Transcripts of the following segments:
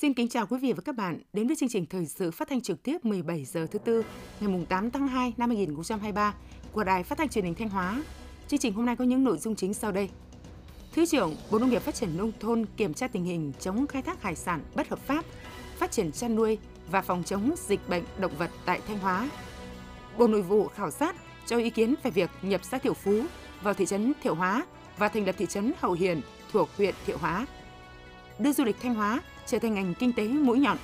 Xin kính chào quý vị và các bạn đến với chương trình thời sự phát thanh trực tiếp 17 giờ thứ tư ngày 8 tháng 2 năm 2023 của Đài Phát thanh Truyền hình Thanh Hóa. Chương trình hôm nay có những nội dung chính sau đây. Thứ trưởng Bộ Nông nghiệp Phát triển nông thôn kiểm tra tình hình chống khai thác hải sản bất hợp pháp, phát triển chăn nuôi và phòng chống dịch bệnh động vật tại Thanh Hóa. Bộ Nội vụ khảo sát cho ý kiến về việc nhập xã Thiệu Phú vào thị trấn Thiệu Hóa và thành lập thị trấn Hậu Hiền thuộc huyện Thiệu Hóa. Đưa du lịch Thanh Hóa trở thành ngành kinh tế mũi nhọn.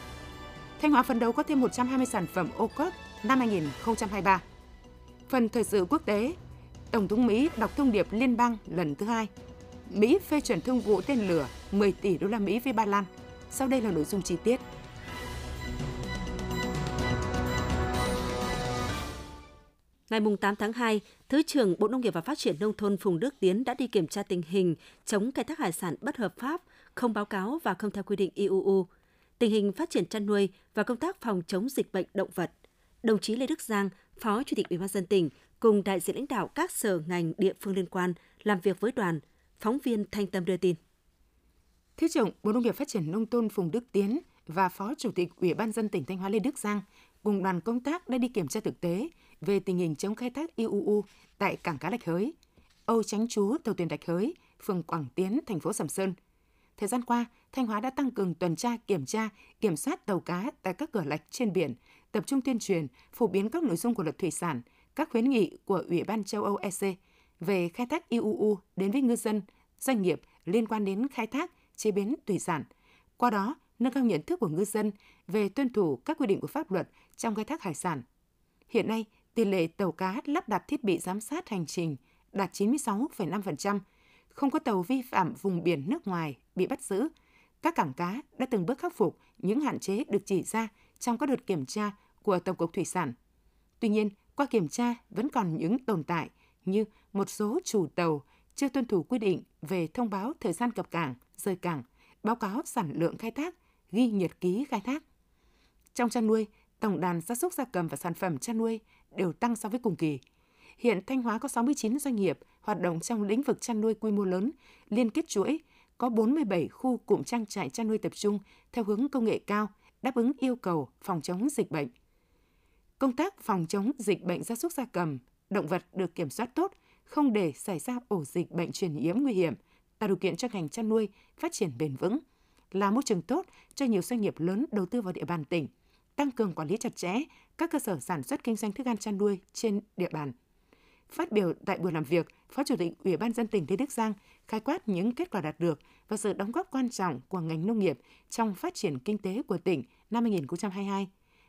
Thanh Hóa phấn đấu có thêm 120 sản phẩm ô cốp năm 2023. Phần thời sự quốc tế, Tổng thống Mỹ đọc thông điệp liên bang lần thứ hai. Mỹ phê chuẩn thương vụ tên lửa 10 tỷ đô la Mỹ với Ba Lan. Sau đây là nội dung chi tiết. Ngày 8 tháng 2, Thứ trưởng Bộ Nông nghiệp và Phát triển Nông thôn Phùng Đức Tiến đã đi kiểm tra tình hình chống khai thác hải sản bất hợp pháp, không báo cáo và không theo quy định IUU, tình hình phát triển chăn nuôi và công tác phòng chống dịch bệnh động vật. Đồng chí Lê Đức Giang, Phó Chủ tịch Ủy ban dân tỉnh, cùng đại diện lãnh đạo các sở ngành địa phương liên quan làm việc với đoàn, phóng viên Thanh Tâm đưa tin. Thứ trưởng Bộ Nông nghiệp Phát triển Nông thôn Phùng Đức Tiến và Phó Chủ tịch Ủy ban dân tỉnh Thanh Hóa Lê Đức Giang cùng đoàn công tác đã đi kiểm tra thực tế về tình hình chống khai thác IUU tại cảng cá Lạch Hới, Âu Tránh chú tàu thuyền Lạch Hới, phường Quảng Tiến, thành phố Sầm Sơn. Thời gian qua, Thanh Hóa đã tăng cường tuần tra, kiểm tra, kiểm soát tàu cá tại các cửa lạch trên biển, tập trung tuyên truyền, phổ biến các nội dung của luật thủy sản, các khuyến nghị của Ủy ban châu Âu EC về khai thác IUU đến với ngư dân, doanh nghiệp liên quan đến khai thác, chế biến thủy sản. Qua đó, nâng cao nhận thức của ngư dân về tuân thủ các quy định của pháp luật trong khai thác hải sản. Hiện nay, tỷ lệ tàu cá lắp đặt thiết bị giám sát hành trình đạt 96,5%, không có tàu vi phạm vùng biển nước ngoài bị bắt giữ. Các cảng cá đã từng bước khắc phục những hạn chế được chỉ ra trong các đợt kiểm tra của Tổng cục Thủy sản. Tuy nhiên, qua kiểm tra vẫn còn những tồn tại như một số chủ tàu chưa tuân thủ quy định về thông báo thời gian cập cảng, rời cảng, báo cáo sản lượng khai thác, ghi nhật ký khai thác. Trong chăn nuôi, tổng đàn gia súc gia cầm và sản phẩm chăn nuôi đều tăng so với cùng kỳ. Hiện Thanh Hóa có 69 doanh nghiệp hoạt động trong lĩnh vực chăn nuôi quy mô lớn, liên kết chuỗi, có 47 khu cụm trang trại chăn nuôi tập trung theo hướng công nghệ cao, đáp ứng yêu cầu phòng chống dịch bệnh. Công tác phòng chống dịch bệnh gia súc gia cầm, động vật được kiểm soát tốt, không để xảy ra ổ dịch bệnh truyền nhiễm nguy hiểm, tạo điều kiện cho ngành chăn nuôi phát triển bền vững, là môi trường tốt cho nhiều doanh nghiệp lớn đầu tư vào địa bàn tỉnh – tăng cường quản lý chặt chẽ các cơ sở sản xuất kinh doanh thức ăn chăn nuôi trên địa bàn. Phát biểu tại buổi làm việc, Phó Chủ tịch Ủy ban dân tỉnh Lê Đức Giang khai quát những kết quả đạt được và sự đóng góp quan trọng của ngành nông nghiệp trong phát triển kinh tế của tỉnh năm 2022,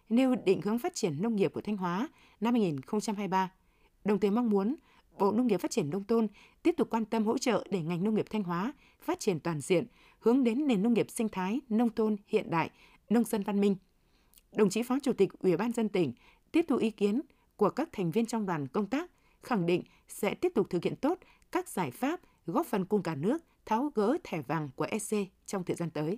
nêu định hướng phát triển nông nghiệp của Thanh Hóa năm 2023. Đồng thời mong muốn Bộ Nông nghiệp Phát triển Nông thôn tiếp tục quan tâm hỗ trợ để ngành nông nghiệp Thanh Hóa phát triển toàn diện, hướng đến nền nông nghiệp sinh thái, nông thôn hiện đại, nông dân văn minh – đồng chí Phó Chủ tịch Ủy ban dân tỉnh tiếp thu ý kiến của các thành viên trong đoàn công tác, khẳng định sẽ tiếp tục thực hiện tốt các giải pháp góp phần cùng cả nước tháo gỡ thẻ vàng của EC trong thời gian tới.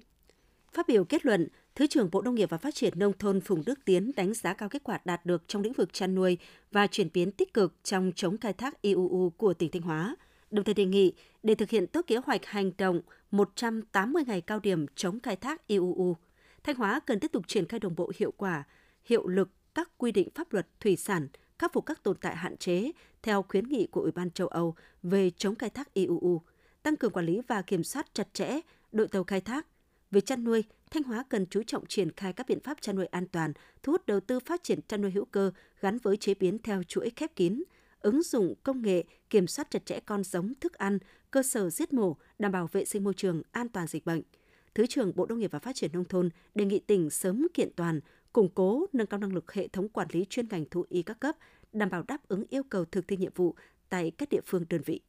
Phát biểu kết luận, Thứ trưởng Bộ Nông nghiệp và Phát triển Nông thôn Phùng Đức Tiến đánh giá cao kết quả đạt được trong lĩnh vực chăn nuôi và chuyển biến tích cực trong chống khai thác IUU của tỉnh Thanh Hóa, đồng thời đề nghị để thực hiện tốt kế hoạch hành động 180 ngày cao điểm chống khai thác IUU – Thanh Hóa cần tiếp tục triển khai đồng bộ hiệu quả, hiệu lực các quy định pháp luật thủy sản, khắc phục các tồn tại hạn chế theo khuyến nghị của Ủy ban châu Âu về chống khai thác IUU, tăng cường quản lý và kiểm soát chặt chẽ đội tàu khai thác. Về chăn nuôi, Thanh Hóa cần chú trọng triển khai các biện pháp chăn nuôi an toàn, thu hút đầu tư phát triển chăn nuôi hữu cơ gắn với chế biến theo chuỗi khép kín, ứng dụng công nghệ kiểm soát chặt chẽ con giống, thức ăn, cơ sở giết mổ, đảm bảo vệ sinh môi trường, an toàn dịch bệnh – Thứ trưởng Bộ Nông nghiệp và Phát triển Nông thôn đề nghị tỉnh sớm kiện toàn, củng cố, nâng cao năng lực hệ thống quản lý chuyên ngành thú y các cấp, đảm bảo đáp ứng yêu cầu thực thi nhiệm vụ tại các địa phương đơn vị.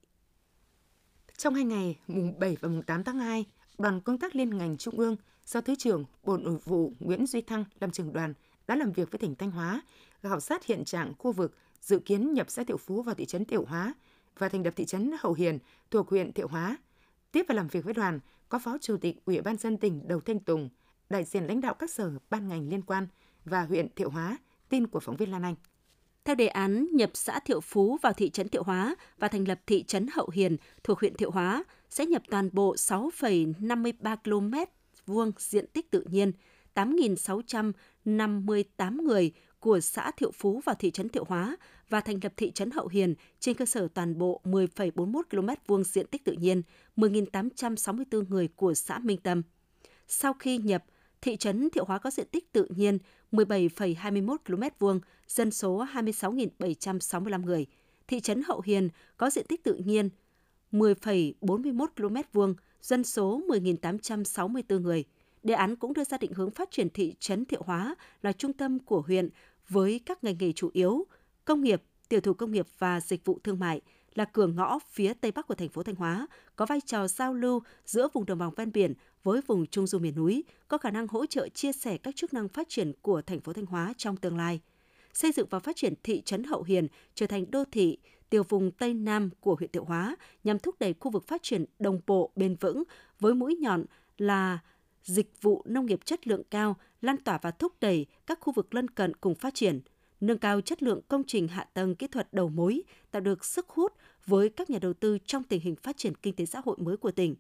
Trong hai ngày, mùng 7 và mùng 8 tháng 2, đoàn công tác liên ngành trung ương do Thứ trưởng Bộ Nội vụ Nguyễn Duy Thăng làm trưởng đoàn đã làm việc với tỉnh Thanh Hóa, khảo sát hiện trạng khu vực dự kiến nhập xã Thiệu Phú vào thị trấn Thiệu Hóa và thành lập thị trấn Hậu Hiền thuộc huyện Thiệu Hóa. Tiếp và làm việc với đoàn, có Phó Chủ tịch Ủy ban dân tỉnh Đầu Thanh Tùng, đại diện lãnh đạo các sở ban ngành liên quan và huyện Thiệu Hóa, tin của phóng viên Lan Anh. Theo đề án nhập xã Thiệu Phú vào thị trấn Thiệu Hóa và thành lập thị trấn Hậu Hiền thuộc huyện Thiệu Hóa, sẽ nhập toàn bộ 6,53 km vuông diện tích tự nhiên, 8.658 người của xã Thiệu Phú vào thị trấn Thiệu Hóa và thành lập thị trấn Hậu Hiền trên cơ sở toàn bộ 10,41 km vuông diện tích tự nhiên, 10.864 người của xã Minh Tâm. Sau khi nhập, thị trấn Thiệu Hóa có diện tích tự nhiên 17,21 km vuông, dân số 26.765 người. Thị trấn Hậu Hiền có diện tích tự nhiên 10,41 km vuông, dân số 10.864 người. Đề án cũng đưa ra định hướng phát triển thị trấn Thiệu Hóa là trung tâm của huyện với các ngành nghề chủ yếu, công nghiệp, tiểu thủ công nghiệp và dịch vụ thương mại là cửa ngõ phía tây bắc của thành phố Thanh Hóa, có vai trò giao lưu giữa vùng đồng bằng ven biển với vùng trung du miền núi, có khả năng hỗ trợ chia sẻ các chức năng phát triển của thành phố Thanh Hóa trong tương lai. Xây dựng và phát triển thị trấn Hậu Hiền trở thành đô thị tiểu vùng Tây Nam của huyện Thiệu Hóa nhằm thúc đẩy khu vực phát triển đồng bộ bền vững với mũi nhọn là dịch vụ nông nghiệp chất lượng cao, lan tỏa và thúc đẩy các khu vực lân cận cùng phát triển, nâng cao chất lượng công trình hạ tầng kỹ thuật đầu mối, tạo được sức hút với các nhà đầu tư trong tình hình phát triển kinh tế xã hội mới của tỉnh.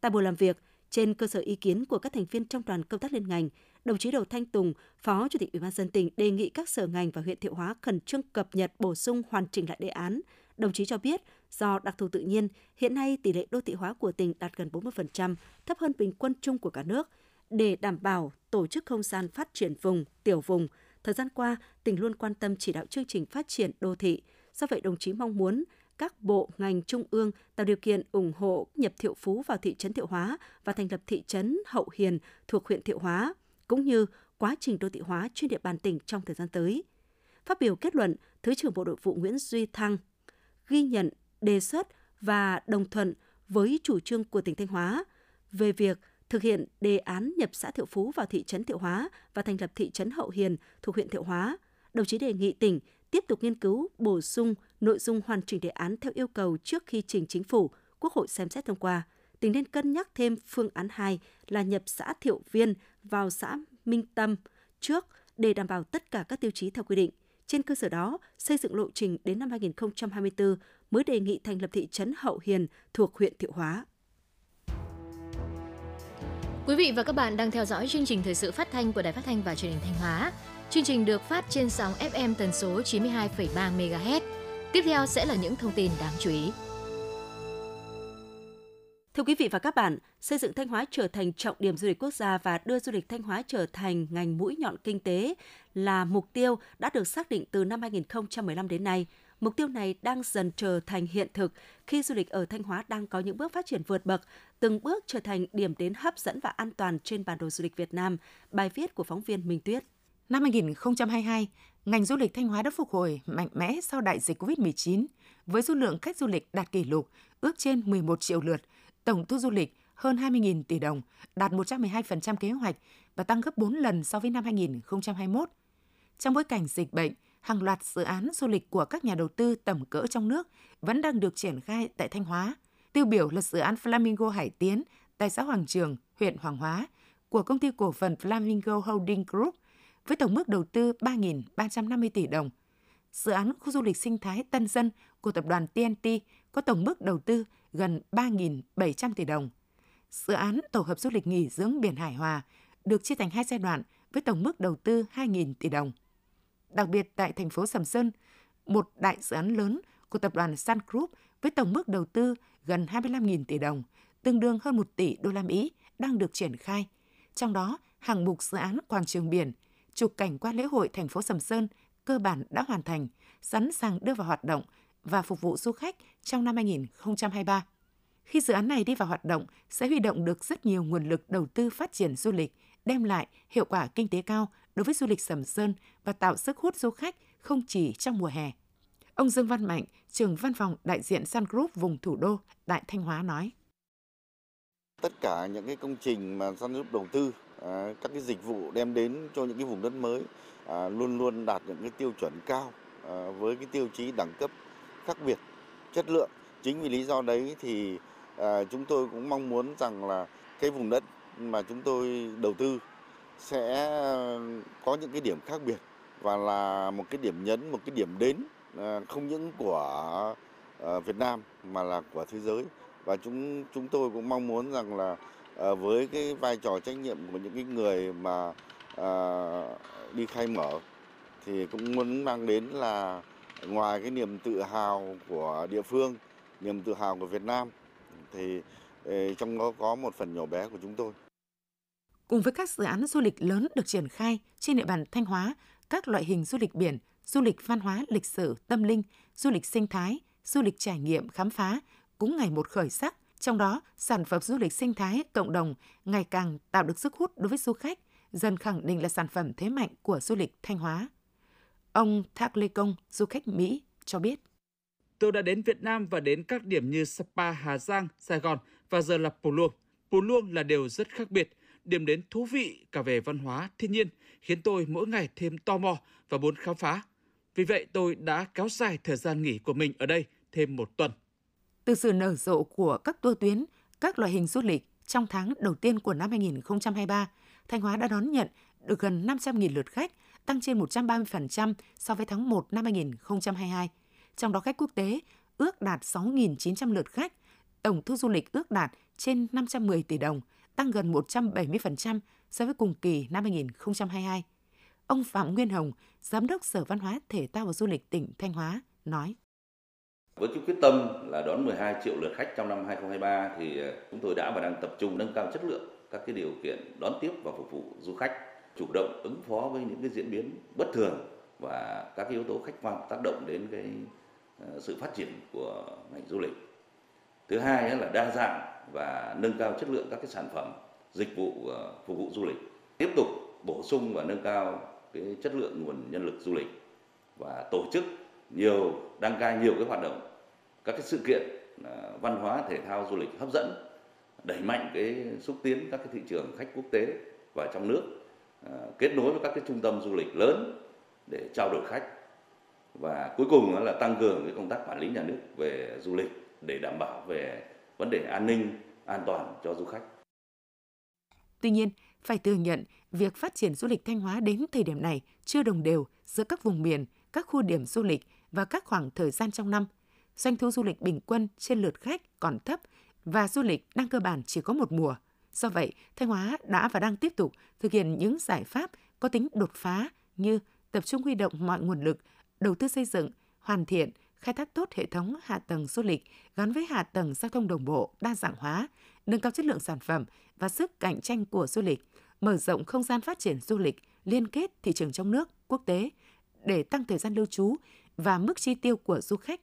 Tại buổi làm việc, trên cơ sở ý kiến của các thành viên trong đoàn công tác liên ngành, đồng chí Đầu Thanh Tùng, Phó Chủ tịch Ủy ban dân tỉnh đề nghị các sở ngành và huyện Thiệu Hóa khẩn trương cập nhật bổ sung hoàn chỉnh lại đề án. Đồng chí cho biết, do đặc thù tự nhiên, hiện nay tỷ lệ đô thị hóa của tỉnh đạt gần 40%, thấp hơn bình quân chung của cả nước. Để đảm bảo tổ chức không gian phát triển vùng, tiểu vùng, thời gian qua, tỉnh luôn quan tâm chỉ đạo chương trình phát triển đô thị. Do vậy, đồng chí mong muốn các bộ ngành trung ương tạo điều kiện ủng hộ nhập Thiệu Phú vào thị trấn Thiệu Hóa và thành lập thị trấn Hậu Hiền thuộc huyện Thiệu Hóa, cũng như quá trình đô thị hóa trên địa bàn tỉnh trong thời gian tới. Phát biểu kết luận, Thứ trưởng Bộ Nội vụ Nguyễn Duy Thăng ghi nhận, đề xuất và đồng thuận với chủ trương của tỉnh Thanh Hóa về việc thực hiện đề án nhập xã Thiệu Phú vào thị trấn Thiệu Hóa và thành lập thị trấn Hậu Hiền thuộc huyện Thiệu Hóa. Đồng chí đề nghị tỉnh tiếp tục nghiên cứu, bổ sung nội dung hoàn chỉnh đề án theo yêu cầu trước khi trình chính phủ, Quốc hội xem xét thông qua. Tỉnh nên cân nhắc thêm phương án 2 là nhập xã Thiệu Viên vào xã Minh Tâm trước để đảm bảo tất cả các tiêu chí theo quy định. Trên cơ sở đó, xây dựng lộ trình đến năm 2024 mới đề nghị thành lập thị trấn Hậu Hiền thuộc huyện Thiệu Hóa. Quý vị và các bạn đang theo dõi chương trình thời sự phát thanh của Đài Phát thanh và Truyền hình Thanh Hóa. Chương trình được phát trên sóng FM tần số 92,3 MHz. Tiếp theo sẽ là những thông tin đáng chú ý. Thưa quý vị và các bạn, xây dựng Thanh Hóa trở thành trọng điểm du lịch quốc gia và đưa du lịch Thanh Hóa trở thành ngành mũi nhọn kinh tế là mục tiêu đã được xác định từ năm 2015 đến nay. Mục tiêu này đang dần trở thành hiện thực khi du lịch ở Thanh Hóa đang có những bước phát triển vượt bậc, từng bước trở thành điểm đến hấp dẫn và an toàn trên bản đồ du lịch Việt Nam. Bài viết của phóng viên Minh Tuyết. Năm 2022, ngành du lịch Thanh Hóa đã phục hồi mạnh mẽ sau đại dịch COVID-19 với số lượng khách du lịch đạt kỷ lục ước trên 11 triệu lượt, tổng thu du lịch hơn 20.000 tỷ đồng, đạt 112% kế hoạch và tăng gấp 4 lần so với năm 2021. Trong bối cảnh dịch bệnh, hàng loạt dự án du lịch của các nhà đầu tư tầm cỡ trong nước vẫn đang được triển khai tại Thanh Hóa. Tiêu biểu là dự án Flamingo Hải Tiến tại xã Hoàng Trường, huyện Hoàng Hóa của công ty cổ phần Flamingo Holding Group với tổng mức đầu tư 3.350 tỷ đồng. Dự án khu du lịch sinh thái Tân Dân của tập đoàn TNT có tổng mức đầu tư gần 3.700 tỷ đồng. Dự án tổ hợp du lịch nghỉ dưỡng biển Hải Hòa được chia thành hai giai đoạn với tổng mức đầu tư 2.000 tỷ đồng. Đặc biệt tại thành phố Sầm Sơn, một đại dự án lớn của tập đoàn Sun Group với tổng mức đầu tư gần 25.000 tỷ đồng, tương đương hơn 1 tỷ đô la Mỹ đang được triển khai. Trong đó, hàng mục dự án quảng trường biển, trục cảnh quan lễ hội thành phố Sầm Sơn cơ bản đã hoàn thành, sẵn sàng đưa vào hoạt động và phục vụ du khách trong năm 2023. Khi dự án này đi vào hoạt động, sẽ huy động được rất nhiều nguồn lực đầu tư phát triển du lịch, đem lại hiệu quả kinh tế cao đối với du lịch Sầm Sơn và tạo sức hút du khách không chỉ trong mùa hè. Ông Dương Văn Mạnh, trưởng văn phòng đại diện Sun Group vùng thủ đô tại Thanh Hóa nói. Tất cả những cái công trình mà Sun Group đầu tư, Ờ, các cái dịch vụ đem đến cho những cái vùng đất mới à, luôn luôn đạt những cái tiêu chuẩn cao ờ, với cái tiêu chí đẳng cấp khác biệt, chất lượng. Chính vì lý do đấy thì ờ, chúng tôi cũng mong muốn rằng là cái vùng đất mà chúng tôi đầu tư sẽ có những cái điểm khác biệt và là một cái điểm nhấn, một cái điểm đến không những của Việt Nam mà là của thế giới và chúng chúng tôi cũng mong muốn rằng là Ờ, với cái vai trò trách nhiệm của những cái người mà ờ, đi khai mở thì cũng muốn mang đến là ngoài cái niềm tự hào của địa phương, niềm tự hào của Việt Nam thì ờ, trong đó có một phần nhỏ bé của chúng tôi. Cùng với các dự án du lịch lớn được triển khai trên địa bàn Thanh Hóa, các loại hình du lịch biển, du lịch văn hóa lịch sử, tâm linh, du lịch sinh thái, du lịch trải nghiệm khám phá cũng ngày một khởi sắc. Trong đó, sản phẩm du lịch sinh thái cộng đồng ngày càng tạo được sức hút đối với du khách, dần khẳng định là sản phẩm thế mạnh của du lịch Thanh Hóa. Ông Thác Lê Công, du khách Mỹ, cho biết. Tôi đã đến Việt Nam và đến các điểm như Sapa, Hà Giang, Sài Gòn và giờ là Pù Luông. Pù Luông là điều rất khác biệt, điểm đến thú vị cả về văn hóa, thiên nhiên, khiến tôi mỗi ngày thêm tò mò và muốn khám phá. Vì vậy tôi đã kéo dài thời gian nghỉ của mình ở đây thêm một tuần. Từ sự nở rộ của các tour tuyến, các loại hình du lịch trong tháng đầu tiên của năm 2023, Thanh Hóa đã đón nhận được gần 500.000 lượt khách, tăng trên 130% so với tháng 1 năm 2022. Trong đó khách quốc tế ước đạt 6.900 lượt khách, tổng thu du lịch ước đạt trên 510 tỷ đồng, tăng gần 170% so với cùng kỳ năm 2022. Ông Phạm Nguyên Hồng, Giám đốc Sở Văn hóa Thể thao và Du lịch tỉnh Thanh Hóa, nói. Với cái quyết tâm là đón 12 triệu lượt khách trong năm 2023 thì ờ, chúng tôi đã và đang tập trung nâng cao chất lượng các cái điều kiện đón tiếp và phục vụ du khách, chủ động ứng phó với những cái diễn biến bất thường và các cái yếu tố khách quan tác động đến cái ờ, sự phát triển của ngành du lịch. Thứ hai là đa dạng và nâng cao chất lượng các cái sản phẩm, dịch vụ ờ, phục vụ du lịch. Tiếp tục bổ sung và nâng cao cái chất lượng nguồn nhân lực du lịch và tổ chức nhiều đăng cai nhiều cái hoạt động các cái sự kiện à, văn hóa thể thao du lịch hấp dẫn đẩy mạnh cái xúc tiến các cái thị trường khách quốc tế và trong nước à, kết nối với các cái trung tâm du lịch lớn để trao đổi khách và cuối cùng là tăng cường cái công tác quản lý nhà nước về du lịch để đảm bảo về vấn đề an ninh an toàn cho du khách. Tuy nhiên, phải thừa nhận việc phát triển du lịch Thanh Hóa đến thời điểm này chưa đồng đều giữa các vùng miền, các khu điểm du lịch và các khoảng thời gian trong năm. Doanh thu du lịch bình quân trên lượt khách còn thấp và du lịch đang cơ bản chỉ có một mùa. Do vậy, Thanh Hóa đã và đang tiếp tục thực hiện những giải pháp có tính đột phá như tập trung huy động mọi nguồn lực, đầu tư xây dựng, hoàn thiện, khai thác tốt hệ thống hạ tầng du lịch gắn với hạ tầng giao thông đồng bộ, đa dạng hóa, nâng cao chất lượng sản phẩm và sức cạnh tranh của du lịch, mở rộng không gian phát triển du lịch, liên kết thị trường trong nước, quốc tế để tăng thời gian lưu trú và mức chi tiêu của du khách,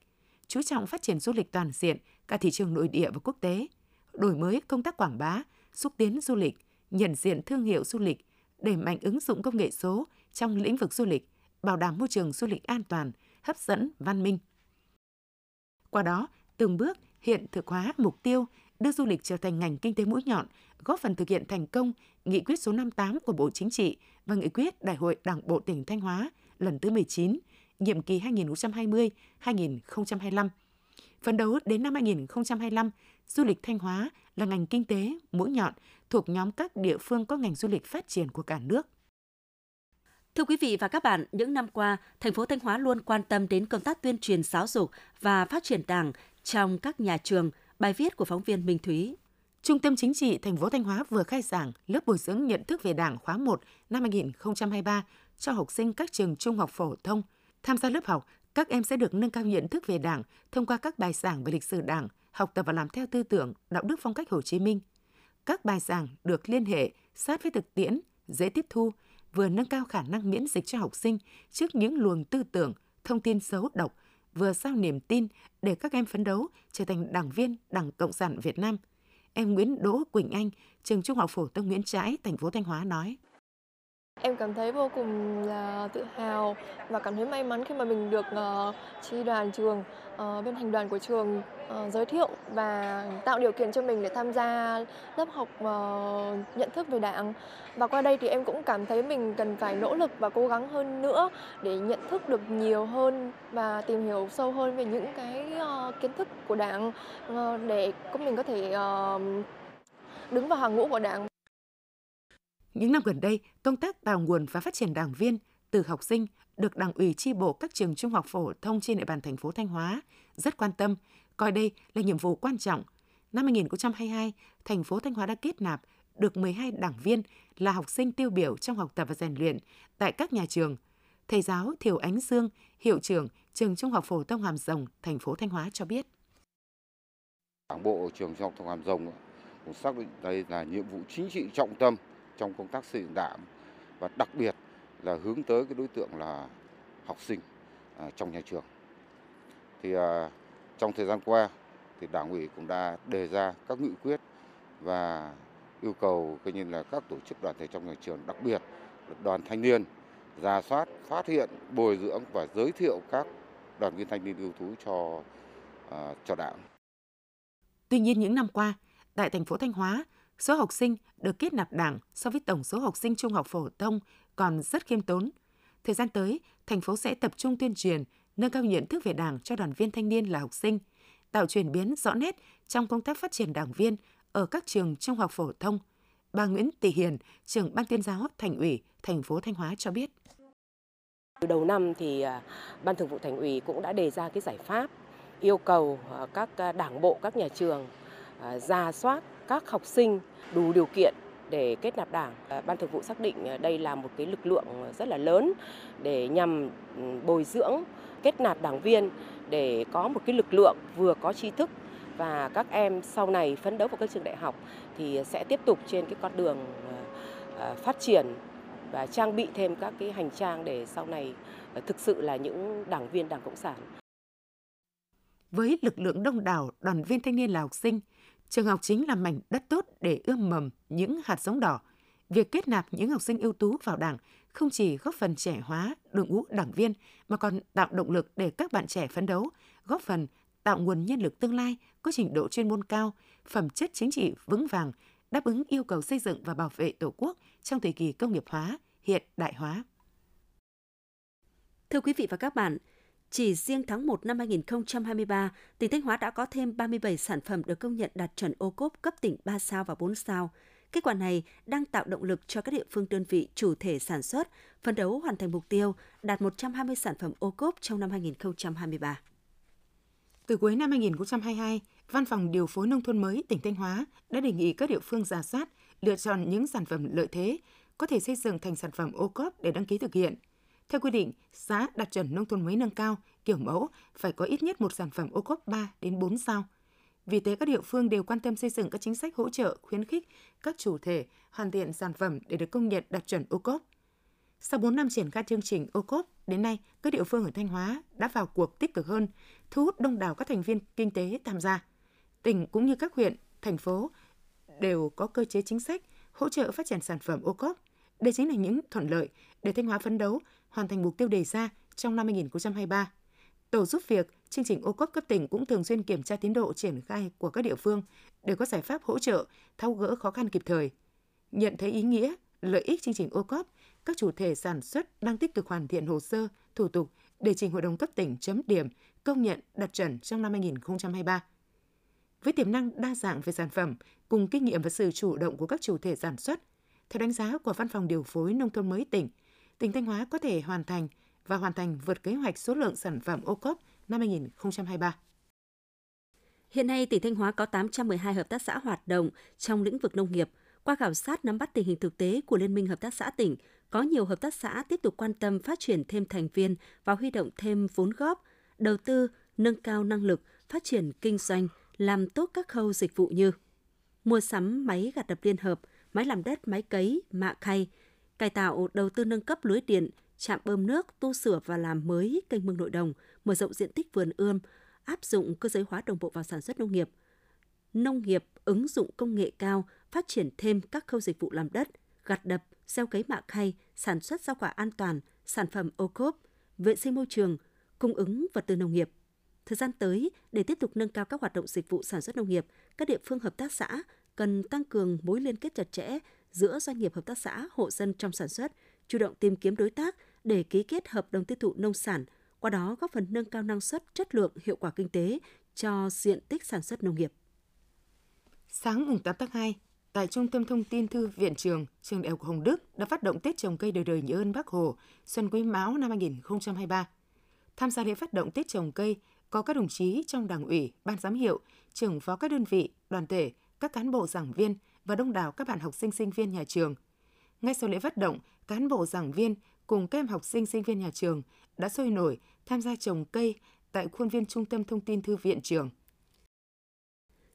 chú trọng phát triển du lịch toàn diện cả thị trường nội địa và quốc tế, đổi mới công tác quảng bá, xúc tiến du lịch, nhận diện thương hiệu du lịch, đẩy mạnh ứng dụng công nghệ số trong lĩnh vực du lịch, bảo đảm môi trường du lịch an toàn, hấp dẫn, văn minh. Qua đó, từng bước hiện thực hóa mục tiêu đưa du lịch trở thành ngành kinh tế mũi nhọn, góp phần thực hiện thành công nghị quyết số 58 của Bộ Chính trị và nghị quyết Đại hội Đảng bộ tỉnh Thanh Hóa lần thứ 19, nhiệm kỳ 2020-2025. Phấn đấu đến năm 2025, du lịch Thanh Hóa là ngành kinh tế mũi nhọn thuộc nhóm các địa phương có ngành du lịch phát triển của cả nước. Thưa quý vị và các bạn, những năm qua, thành phố Thanh Hóa luôn quan tâm đến công tác tuyên truyền giáo dục và phát triển Đảng trong các nhà trường. Bài viết của phóng viên Minh Thúy. Trung tâm Chính trị thành phố Thanh Hóa vừa khai giảng lớp bồi dưỡng nhận thức về Đảng khóa 1 năm 2023 cho học sinh các trường trung học phổ thông. Tham gia lớp học, các em sẽ được nâng cao nhận thức về Đảng thông qua các bài giảng về lịch sử Đảng, học tập và làm theo tư tưởng, đạo đức phong cách Hồ Chí Minh. Các bài giảng được liên hệ sát với thực tiễn, dễ tiếp thu, vừa nâng cao khả năng miễn dịch cho học sinh trước những luồng tư tưởng, thông tin xấu độc, vừa giao niềm tin để các em phấn đấu trở thành đảng viên Đảng Cộng sản Việt Nam. Em Nguyễn Đỗ Quỳnh Anh, trường Trung học phổ thông Nguyễn Trãi, thành phố Thanh Hóa nói. Em cảm thấy vô cùng là tự hào và cảm thấy may mắn khi mà mình được uh, đoàn trường, uh, bên hành đoàn của trường uh, giới thiệu và tạo điều kiện cho mình để tham gia lớp học uh, nhận thức về đảng. Và qua đây thì em cũng cảm thấy mình cần phải nỗ lực và cố gắng hơn nữa để nhận thức được nhiều hơn và tìm hiểu sâu hơn về những cái uh, kiến thức của đảng uh, để mình có thể uh, đứng vào hàng ngũ của đảng những năm gần đây, công tác tạo nguồn và phát triển đảng viên từ học sinh được Đảng ủy chi bộ các trường trung học phổ thông trên địa bàn thành phố Thanh Hóa rất quan tâm, coi đây là nhiệm vụ quan trọng. năm 2022, thành phố Thanh Hóa đã kết nạp được 12 đảng viên là học sinh tiêu biểu trong học tập và rèn luyện tại các nhà trường. Thầy giáo Thiều Ánh Dương, hiệu trưởng trường Trung học phổ thông Hàm Rồng, thành phố Thanh Hóa cho biết. Đảng bộ trường Trung học phổ thông Hàm Rồng cũng xác định đây là nhiệm vụ chính trị trọng tâm trong công tác xây dựng đảng và đặc biệt là hướng tới cái đối tượng là học sinh à, trong nhà trường. Thì à, trong thời gian qua thì Đảng ủy cũng đã đề ra các nghị quyết và yêu cầu coi như là các tổ chức đoàn thể trong nhà trường, đặc biệt là đoàn thanh niên ra soát, phát hiện, bồi dưỡng và giới thiệu các đoàn viên thanh niên ưu tú cho uh, cho Đảng. Tuy nhiên những năm qua, tại thành phố Thanh Hóa, số học sinh được kết nạp Đảng so với tổng số học sinh trung học phổ thông còn rất khiêm tốn. Thời gian tới, thành phố sẽ tập trung tuyên truyền, nâng cao nhận thức về Đảng cho đoàn viên thanh niên là học sinh, tạo chuyển biến rõ nét trong công tác phát triển đảng viên ở các trường trung học phổ thông. Bà Nguyễn Tỷ Hiền, trưởng ban tuyên giáo Thành ủy thành phố Thanh Hóa cho biết. Từ đầu năm thì à, Ban Thường vụ Thành ủy cũng đã đề ra cái giải pháp yêu cầu à, các à, đảng bộ các nhà trường ra soát các học sinh đủ điều kiện để kết nạp đảng. À, Ban Thường vụ xác định à, đây là một cái lực lượng à, rất là lớn để nhằm ừ, bồi dưỡng kết nạp đảng viên để có một cái lực lượng vừa có tri thức và các em sau này phấn đấu vào các trường đại học thì sẽ tiếp tục trên cái con đường phát triển và trang bị thêm các cái hành trang để sau này thực sự là những đảng viên Đảng Cộng sản. Với lực lượng đông đảo đoàn viên thanh niên là học sinh, trường học chính là mảnh đất tốt để ươm mầm những hạt giống đỏ. Việc kết nạp những học sinh ưu tú vào đảng không chỉ góp phần trẻ hóa đội ngũ đảng viên mà còn tạo động lực để các bạn trẻ phấn đấu, góp phần tạo nguồn nhân lực tương lai có trình độ chuyên môn cao, phẩm chất chính trị vững vàng, đáp ứng yêu cầu xây dựng và bảo vệ Tổ quốc trong thời kỳ công nghiệp hóa, hiện đại hóa. Thưa quý vị và các bạn, chỉ riêng tháng 1 năm 2023, tỉnh Thanh Hóa đã có thêm 37 sản phẩm được công nhận đạt chuẩn ô cốp cấp tỉnh 3 sao và 4 sao. Kết quả này đang tạo động lực cho các địa phương đơn vị chủ thể sản xuất, phấn đấu hoàn thành mục tiêu đạt 120 sản phẩm ô cốp trong năm 2023. Từ cuối năm 2022, Văn phòng Điều phối Nông thôn mới tỉnh Thanh Hóa đã đề nghị các địa phương giả soát, lựa chọn những sản phẩm lợi thế, có thể xây dựng thành sản phẩm ô cốp để đăng ký thực hiện. Theo quy định, xã đạt chuẩn nông thôn mới nâng cao, kiểu mẫu phải có ít nhất một sản phẩm ô cốp 3 đến 4 sao. Vì thế các địa phương đều quan tâm xây dựng các chính sách hỗ trợ, khuyến khích các chủ thể hoàn thiện sản phẩm để được công nhận đạt chuẩn ô cốp. Sau 4 năm triển khai chương trình ô cốp, đến nay các địa phương ở Thanh Hóa đã vào cuộc tích cực hơn, thu hút đông đảo các thành viên kinh tế tham gia. Tỉnh cũng như các huyện, thành phố đều có cơ chế chính sách hỗ trợ phát triển sản phẩm ô cốp. Đây chính là những thuận lợi để Thanh Hóa phấn đấu hoàn thành mục tiêu đề ra trong năm 2023. Tổ giúp việc, chương trình ô cốp cấp tỉnh cũng thường xuyên kiểm tra tiến độ triển khai của các địa phương để có giải pháp hỗ trợ, tháo gỡ khó khăn kịp thời. Nhận thấy ý nghĩa, lợi ích chương trình ô cốp, các chủ thể sản xuất đang tích cực hoàn thiện hồ sơ, thủ tục để trình Hội đồng cấp tỉnh chấm điểm, công nhận đặt chuẩn trong năm 2023. Với tiềm năng đa dạng về sản phẩm, cùng kinh nghiệm và sự chủ động của các chủ thể sản xuất, theo đánh giá của Văn phòng Điều phối Nông thôn mới tỉnh, tỉnh Thanh Hóa có thể hoàn thành và hoàn thành vượt kế hoạch số lượng sản phẩm ô cốp năm 2023. Hiện nay, tỉnh Thanh Hóa có 812 hợp tác xã hoạt động trong lĩnh vực nông nghiệp. Qua khảo sát nắm bắt tình hình thực tế của Liên minh Hợp tác xã tỉnh, có nhiều hợp tác xã tiếp tục quan tâm phát triển thêm thành viên và huy động thêm vốn góp, đầu tư, nâng cao năng lực, phát triển kinh doanh, làm tốt các khâu dịch vụ như mua sắm máy gặt đập liên hợp, máy làm đất, máy cấy, mạ khay, cải tạo đầu tư nâng cấp lưới điện, trạm bơm nước, tu sửa và làm mới kênh mương nội đồng, mở rộng diện tích vườn ươm, áp dụng cơ giới hóa đồng bộ vào sản xuất nông nghiệp. Nông nghiệp ứng dụng công nghệ cao, phát triển thêm các khâu dịch vụ làm đất, gặt đập, gieo cấy mạ khay, sản xuất rau quả an toàn, sản phẩm ô cốp, vệ sinh môi trường, cung ứng vật tư nông nghiệp. Thời gian tới, để tiếp tục nâng cao các hoạt động dịch vụ sản xuất nông nghiệp, các địa phương hợp tác xã cần tăng cường mối liên kết chặt chẽ giữa doanh nghiệp hợp tác xã, hộ dân trong sản xuất, chủ động tìm kiếm đối tác để ký kết hợp đồng tiêu thụ nông sản, qua đó góp phần nâng cao năng suất, chất lượng, hiệu quả kinh tế cho diện tích sản xuất nông nghiệp. Sáng mùng 8 tháng 2, tại Trung tâm Thông tin Thư viện Trường, Trường Đại học Hồng Đức đã phát động Tết trồng cây đời đời nhớ ơn Bác Hồ, Xuân Quý Mão năm 2023. Tham gia lễ phát động Tết trồng cây có các đồng chí trong Đảng ủy, Ban giám hiệu, trưởng phó các đơn vị, đoàn thể, các cán bộ giảng viên và đông đảo các bạn học sinh sinh viên nhà trường. Ngay sau lễ phát động, cán bộ giảng viên cùng các em học sinh sinh viên nhà trường đã sôi nổi tham gia trồng cây tại khuôn viên Trung tâm Thông tin Thư viện trường.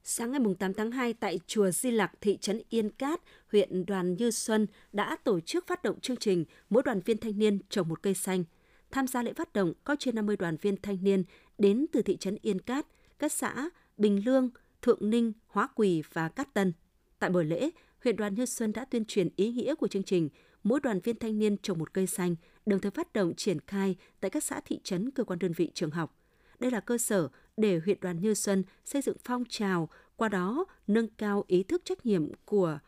Sáng ngày 8 tháng 2 tại chùa Di Lặc, thị trấn Yên Cát, huyện Đoàn Như Xuân đã tổ chức phát động chương trình mỗi đoàn viên thanh niên trồng một cây xanh. Tham gia lễ phát động có trên 50 đoàn viên thanh niên đến từ thị trấn Yên Cát, các xã Bình Lương, Thượng Ninh, Hóa Quỳ và Cát Tân. Tại buổi lễ, huyện Đoàn Như Xuân đã tuyên truyền ý nghĩa của chương trình mỗi đoàn viên thanh niên trồng một cây xanh, đồng thời phát động triển khai tại các xã thị trấn cơ quan đơn vị trường học. Đây là cơ sở để huyện đoàn Như Xuân xây dựng phong trào, qua đó nâng cao ý thức trách nhiệm của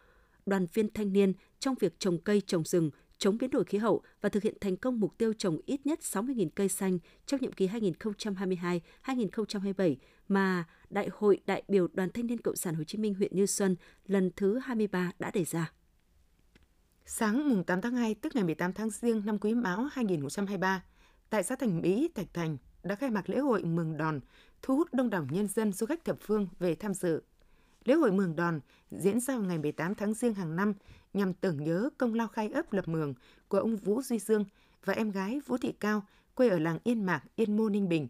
đoàn viên thanh niên trong việc trồng cây trồng rừng, chống biến đổi khí hậu và thực hiện thành công mục tiêu trồng ít nhất 60.000 cây xanh trong nhiệm kỳ 2022-2027 mà Đại hội đại biểu Đoàn Thanh niên Cộng sản Hồ Chí Minh huyện Như Xuân lần thứ 23 đã đề ra. Sáng mùng 8 tháng 2, tức ngày 18 tháng Giêng năm Quý Mão 2023, tại xã Thành Mỹ, Thạch Thành đã khai mạc lễ hội Mường Đòn, thu hút đông đảo nhân dân du khách thập phương về tham dự. Lễ hội Mường Đòn diễn ra vào ngày 18 tháng Giêng hàng năm nhằm tưởng nhớ công lao khai ấp lập mường của ông Vũ Duy Dương và em gái Vũ Thị Cao, quê ở làng Yên Mạc, Yên Mô, Ninh Bình.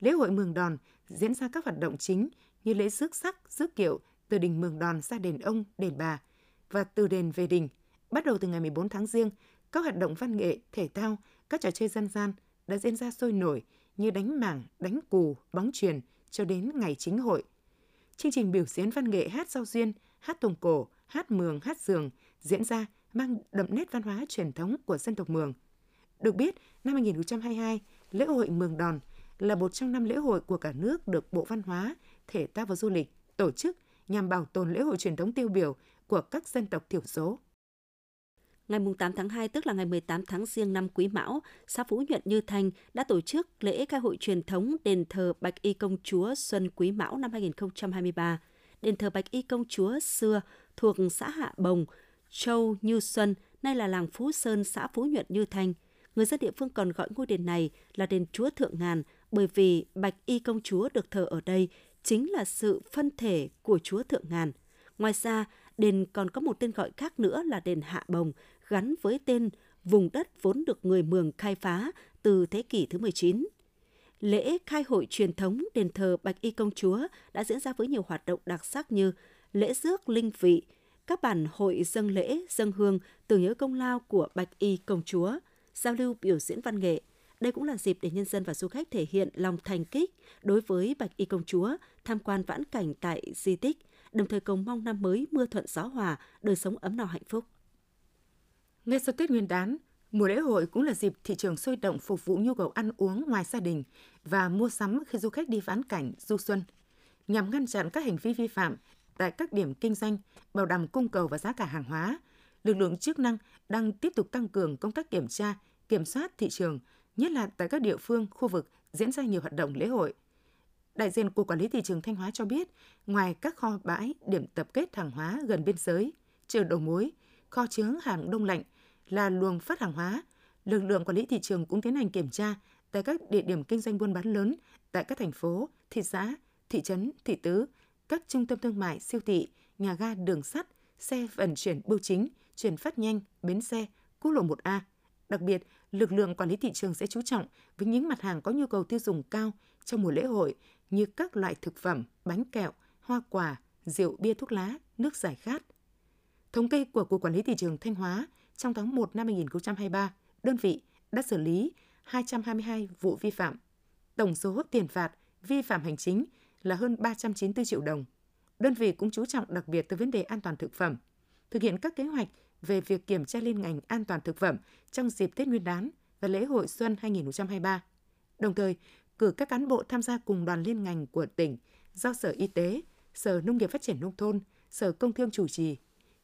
Lễ hội Mường Đòn diễn ra các hoạt động chính như lễ rước sắc, rước kiệu từ đình Mường Đòn ra đền ông, đền bà và từ đền về đình. Bắt đầu từ ngày 14 tháng Giêng, các hoạt động văn nghệ, thể thao, các trò chơi dân gian đã diễn ra sôi nổi như đánh mảng, đánh cù, bóng truyền cho đến ngày chính hội. Chương trình biểu diễn văn nghệ hát giao duyên, hát tuồng cổ, hát mường, hát giường diễn ra mang đậm nét văn hóa truyền thống của dân tộc Mường. Được biết, năm 2022, lễ hội Mường Đòn là một trong năm lễ hội của cả nước được Bộ Văn hóa, Thể thao và Du lịch tổ chức nhằm bảo tồn lễ hội truyền thống tiêu biểu của các dân tộc thiểu số. Ngày 8 tháng 2, tức là ngày 18 tháng riêng năm Quý Mão, xã Phú Nhuận Như Thanh đã tổ chức lễ khai hội truyền thống đền thờ Bạch Y Công Chúa Xuân Quý Mão năm 2023. Đền thờ Bạch Y Công Chúa xưa thuộc xã Hạ Bồng, Châu Như Xuân, nay là làng Phú Sơn, xã Phú Nhuận Như Thanh. Người dân địa phương còn gọi ngôi đền này là đền Chúa Thượng Ngàn bởi vì Bạch Y Công Chúa được thờ ở đây chính là sự phân thể của Chúa Thượng Ngàn. Ngoài ra, đền còn có một tên gọi khác nữa là đền Hạ Bồng, gắn với tên vùng đất vốn được người Mường khai phá từ thế kỷ thứ 19. Lễ khai hội truyền thống đền thờ Bạch Y Công Chúa đã diễn ra với nhiều hoạt động đặc sắc như lễ rước linh vị, các bản hội dân lễ, dân hương tưởng nhớ công lao của Bạch Y Công Chúa, giao lưu biểu diễn văn nghệ. Đây cũng là dịp để nhân dân và du khách thể hiện lòng thành kích đối với Bạch Y Công Chúa, tham quan vãn cảnh tại di tích, đồng thời cầu mong năm mới mưa thuận gió hòa, đời sống ấm no hạnh phúc. Ngay sau Tết Nguyên đán, mùa lễ hội cũng là dịp thị trường sôi động phục vụ nhu cầu ăn uống ngoài gia đình và mua sắm khi du khách đi vãn cảnh du xuân. Nhằm ngăn chặn các hành vi vi phạm tại các điểm kinh doanh, bảo đảm cung cầu và giá cả hàng hóa, lực lượng chức năng đang tiếp tục tăng cường công tác kiểm tra, kiểm soát thị trường, nhất là tại các địa phương, khu vực diễn ra nhiều hoạt động lễ hội. Đại diện Cục Quản lý Thị trường Thanh Hóa cho biết, ngoài các kho bãi, điểm tập kết hàng hóa gần biên giới, chợ đầu mối, kho chứa hàng đông lạnh là luồng phát hàng hóa, lực lượng quản lý thị trường cũng tiến hành kiểm tra tại các địa điểm kinh doanh buôn bán lớn tại các thành phố, thị xã, thị trấn, thị tứ, các trung tâm thương mại, siêu thị, nhà ga đường sắt, xe vận chuyển bưu chính, chuyển phát nhanh, bến xe, quốc lộ 1A. Đặc biệt, lực lượng quản lý thị trường sẽ chú trọng với những mặt hàng có nhu cầu tiêu dùng cao trong mùa lễ hội như các loại thực phẩm, bánh kẹo, hoa quả, rượu bia thuốc lá, nước giải khát. Thống kê của Cục Quản lý Thị trường Thanh Hóa, trong tháng 1 năm 2023, đơn vị đã xử lý 222 vụ vi phạm. Tổng số tiền phạt vi phạm hành chính là hơn 394 triệu đồng. Đơn vị cũng chú trọng đặc biệt tới vấn đề an toàn thực phẩm, thực hiện các kế hoạch về việc kiểm tra liên ngành an toàn thực phẩm trong dịp Tết Nguyên đán và lễ hội Xuân 2023. Đồng thời, cử các cán bộ tham gia cùng đoàn liên ngành của tỉnh do Sở Y tế, Sở Nông nghiệp Phát triển Nông thôn, Sở Công Thương chủ trì.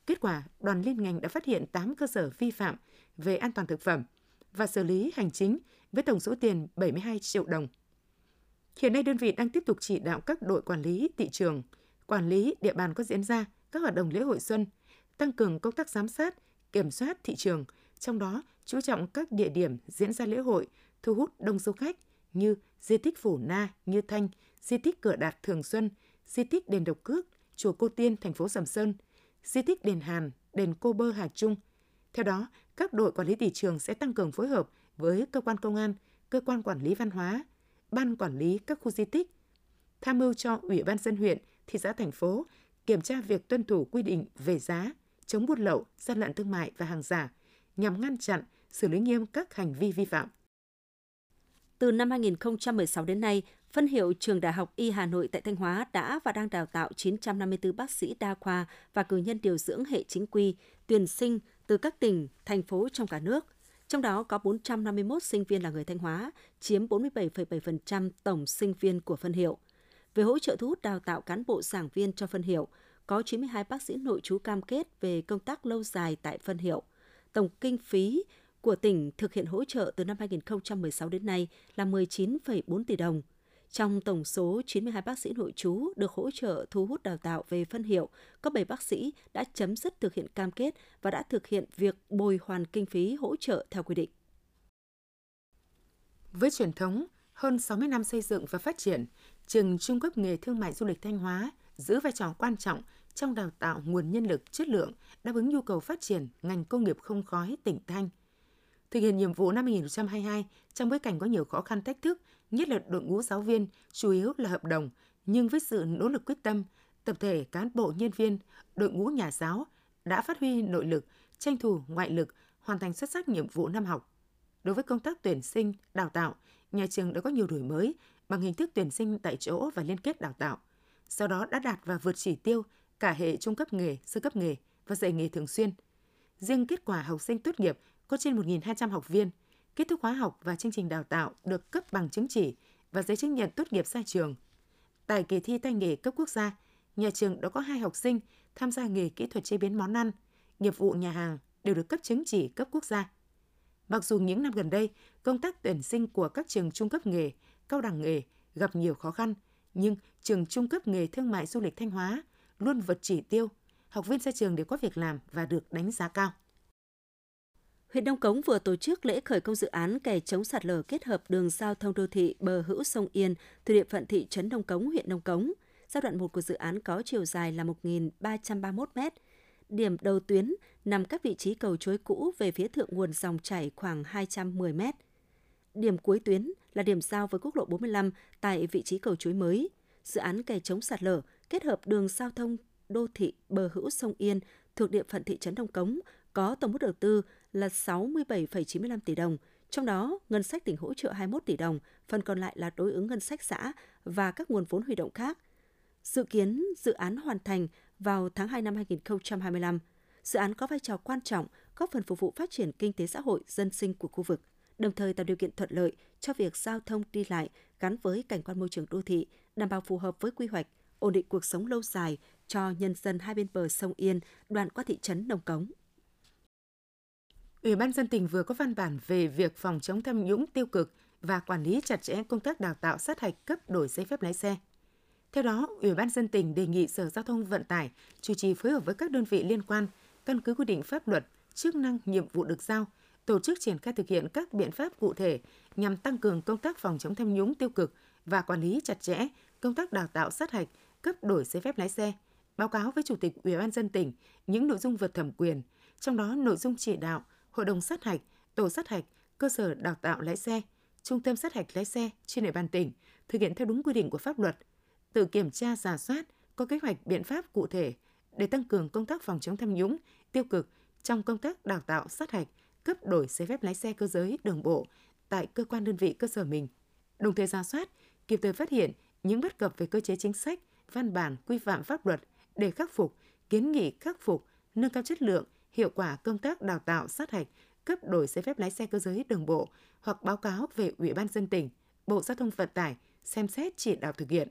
Kết quả, đoàn liên ngành đã phát hiện 8 cơ sở vi phạm về an toàn thực phẩm và xử lý hành chính với tổng số tiền 72 triệu đồng. Hiện nay đơn vị đang tiếp tục chỉ đạo các đội quản lý thị trường, quản lý địa bàn có diễn ra các hoạt động lễ hội xuân, tăng cường công tác giám sát, kiểm soát thị trường, trong đó chú trọng các địa điểm diễn ra lễ hội, thu hút đông du khách như di tích Phủ Na, Như Thanh, di tích Cửa Đạt Thường Xuân, di tích Đền Độc Cước, chùa Cô Tiên, thành phố Sầm Sơn, di tích Đền Hàn, đền Cô Bơ Hà Trung. Theo đó, các đội quản lý thị trường sẽ tăng cường phối hợp với cơ quan công an, cơ quan quản lý văn hóa, ban quản lý các khu di tích, tham mưu cho Ủy ban dân huyện, thị xã thành phố kiểm tra việc tuân thủ quy định về giá, chống buôn lậu, gian lận thương mại và hàng giả nhằm ngăn chặn, xử lý nghiêm các hành vi vi phạm. Từ năm 2016 đến nay, phân hiệu Trường Đại học Y Hà Nội tại Thanh Hóa đã và đang đào tạo 954 bác sĩ đa khoa và cử nhân điều dưỡng hệ chính quy, tuyển sinh từ các tỉnh, thành phố trong cả nước. Trong đó có 451 sinh viên là người Thanh Hóa, chiếm 47,7% tổng sinh viên của phân hiệu. Về hỗ trợ thu hút đào tạo cán bộ giảng viên cho phân hiệu, có 92 bác sĩ nội trú cam kết về công tác lâu dài tại phân hiệu. Tổng kinh phí của tỉnh thực hiện hỗ trợ từ năm 2016 đến nay là 19,4 tỷ đồng. Trong tổng số 92 bác sĩ nội trú được hỗ trợ thu hút đào tạo về phân hiệu, có 7 bác sĩ đã chấm dứt thực hiện cam kết và đã thực hiện việc bồi hoàn kinh phí hỗ trợ theo quy định. Với truyền thống hơn 60 năm xây dựng và phát triển, trường Trung cấp nghề thương mại du lịch Thanh Hóa giữ vai trò quan trọng trong đào tạo nguồn nhân lực chất lượng đáp ứng nhu cầu phát triển ngành công nghiệp không khói tỉnh Thanh. Thực hiện nhiệm vụ năm 2022 trong bối cảnh có nhiều khó khăn thách thức, nhất là đội ngũ giáo viên chủ yếu là hợp đồng, nhưng với sự nỗ lực quyết tâm, tập thể cán bộ nhân viên, đội ngũ nhà giáo đã phát huy nội lực, tranh thủ ngoại lực, hoàn thành xuất sắc nhiệm vụ năm học. Đối với công tác tuyển sinh, đào tạo, nhà trường đã có nhiều đổi mới bằng hình thức tuyển sinh tại chỗ và liên kết đào tạo. Sau đó đã đạt và vượt chỉ tiêu cả hệ trung cấp nghề, sơ cấp nghề và dạy nghề thường xuyên. Riêng kết quả học sinh tốt nghiệp có trên 1.200 học viên, kết thúc khóa học và chương trình đào tạo được cấp bằng chứng chỉ và giấy chứng nhận tốt nghiệp ra trường. Tại kỳ thi tay nghề cấp quốc gia, nhà trường đã có hai học sinh tham gia nghề kỹ thuật chế biến món ăn, nghiệp vụ nhà hàng đều được cấp chứng chỉ cấp quốc gia. Mặc dù những năm gần đây, công tác tuyển sinh của các trường trung cấp nghề, cao đẳng nghề gặp nhiều khó khăn, nhưng trường trung cấp nghề thương mại du lịch Thanh Hóa luôn vượt chỉ tiêu, học viên ra trường đều có việc làm và được đánh giá cao. Huyện Đông Cống vừa tổ chức lễ khởi công dự án kè chống sạt lở kết hợp đường giao thông đô thị bờ hữu sông Yên thuộc địa phận thị trấn Đông Cống, huyện Đông Cống. Giai đoạn 1 của dự án có chiều dài là 1.331 m. Điểm đầu tuyến nằm các vị trí cầu chối cũ về phía thượng nguồn dòng chảy khoảng 210 m. Điểm cuối tuyến là điểm giao với quốc lộ 45 tại vị trí cầu chuối mới. Dự án kè chống sạt lở kết hợp đường giao thông đô thị bờ hữu sông Yên thuộc địa phận thị trấn Đông Cống có tổng mức đầu tư là 67,95 tỷ đồng, trong đó ngân sách tỉnh hỗ trợ 21 tỷ đồng, phần còn lại là đối ứng ngân sách xã và các nguồn vốn huy động khác. Dự kiến dự án hoàn thành vào tháng 2 năm 2025. Dự án có vai trò quan trọng góp phần phục vụ phát triển kinh tế xã hội dân sinh của khu vực, đồng thời tạo điều kiện thuận lợi cho việc giao thông đi lại gắn với cảnh quan môi trường đô thị, đảm bảo phù hợp với quy hoạch, ổn định cuộc sống lâu dài cho nhân dân hai bên bờ sông Yên đoạn qua thị trấn Đồng Cống. Ủy ban dân tỉnh vừa có văn bản về việc phòng chống tham nhũng tiêu cực và quản lý chặt chẽ công tác đào tạo sát hạch cấp đổi giấy phép lái xe. Theo đó, Ủy ban dân tỉnh đề nghị Sở Giao thông Vận tải chủ trì phối hợp với các đơn vị liên quan, căn cứ quy định pháp luật, chức năng, nhiệm vụ được giao, tổ chức triển khai thực hiện các biện pháp cụ thể nhằm tăng cường công tác phòng chống tham nhũng tiêu cực và quản lý chặt chẽ công tác đào tạo sát hạch, cấp đổi giấy phép lái xe, báo cáo với Chủ tịch Ủy ban dân tỉnh những nội dung vượt thẩm quyền, trong đó nội dung chỉ đạo hội đồng sát hạch, tổ sát hạch, cơ sở đào tạo lái xe, trung tâm sát hạch lái xe trên địa bàn tỉnh thực hiện theo đúng quy định của pháp luật, tự kiểm tra giả soát, có kế hoạch biện pháp cụ thể để tăng cường công tác phòng chống tham nhũng, tiêu cực trong công tác đào tạo sát hạch, cấp đổi giấy phép lái xe cơ giới đường bộ tại cơ quan đơn vị cơ sở mình. Đồng thời ra soát, kịp thời phát hiện những bất cập về cơ chế chính sách, văn bản, quy phạm pháp luật để khắc phục, kiến nghị khắc phục, nâng cao chất lượng, hiệu quả công tác đào tạo sát hạch, cấp đổi giấy phép lái xe cơ giới đường bộ hoặc báo cáo về Ủy ban dân tỉnh, Bộ Giao thông Vận tải xem xét chỉ đạo thực hiện.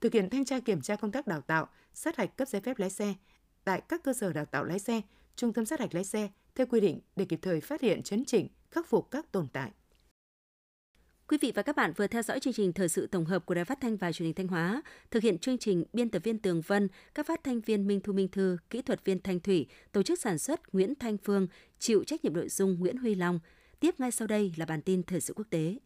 Thực hiện thanh tra kiểm tra công tác đào tạo, sát hạch cấp giấy phép lái xe tại các cơ sở đào tạo lái xe, trung tâm sát hạch lái xe theo quy định để kịp thời phát hiện chấn chỉnh, khắc phục các tồn tại. Quý vị và các bạn vừa theo dõi chương trình thời sự tổng hợp của Đài Phát thanh và Truyền hình Thanh Hóa. Thực hiện chương trình biên tập viên Tường Vân, các phát thanh viên Minh Thu Minh Thư, kỹ thuật viên Thanh Thủy, tổ chức sản xuất Nguyễn Thanh Phương, chịu trách nhiệm nội dung Nguyễn Huy Long. Tiếp ngay sau đây là bản tin thời sự quốc tế.